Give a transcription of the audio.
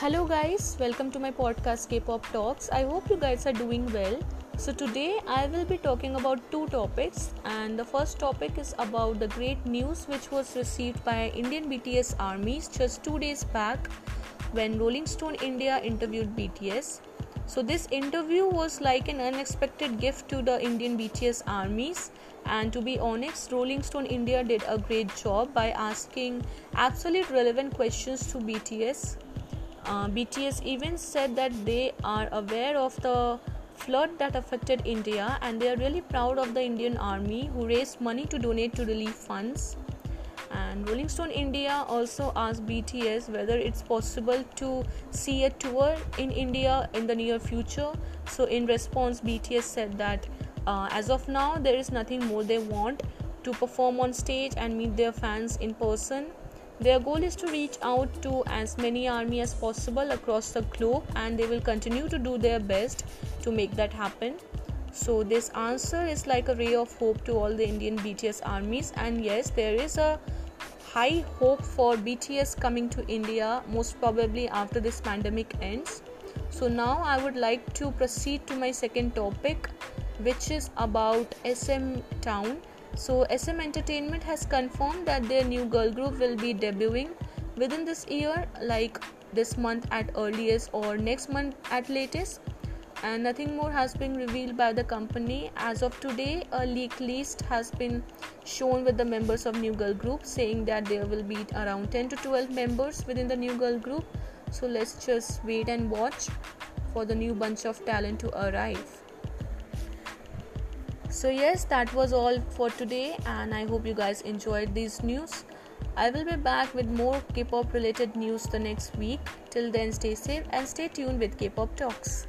Hello, guys, welcome to my podcast K pop Talks. I hope you guys are doing well. So, today I will be talking about two topics, and the first topic is about the great news which was received by Indian BTS armies just two days back when Rolling Stone India interviewed BTS. So, this interview was like an unexpected gift to the Indian BTS armies. And to be honest, Rolling Stone India did a great job by asking absolute relevant questions to BTS. Uh, BTS even said that they are aware of the flood that affected India and they are really proud of the Indian army who raised money to donate to relief funds and Rolling Stone India also asked BTS whether it's possible to see a tour in India in the near future. So, in response, BTS said that uh, as of now, there is nothing more they want to perform on stage and meet their fans in person. Their goal is to reach out to as many army as possible across the globe, and they will continue to do their best to make that happen. So, this answer is like a ray of hope to all the Indian BTS armies, and yes, there is a high hope for BTS coming to India most probably after this pandemic ends. So, now I would like to proceed to my second topic, which is about SM Town. So, SM Entertainment has confirmed that their new girl group will be debuting within this year, like this month at earliest or next month at latest. And nothing more has been revealed by the company. As of today a leak list has been shown with the members of new girl group saying that there will be around 10 to 12 members within the new girl group. So let's just wait and watch for the new bunch of talent to arrive so yes that was all for today and i hope you guys enjoyed these news I will be back with more K pop related news the next week. Till then, stay safe and stay tuned with K pop Talks.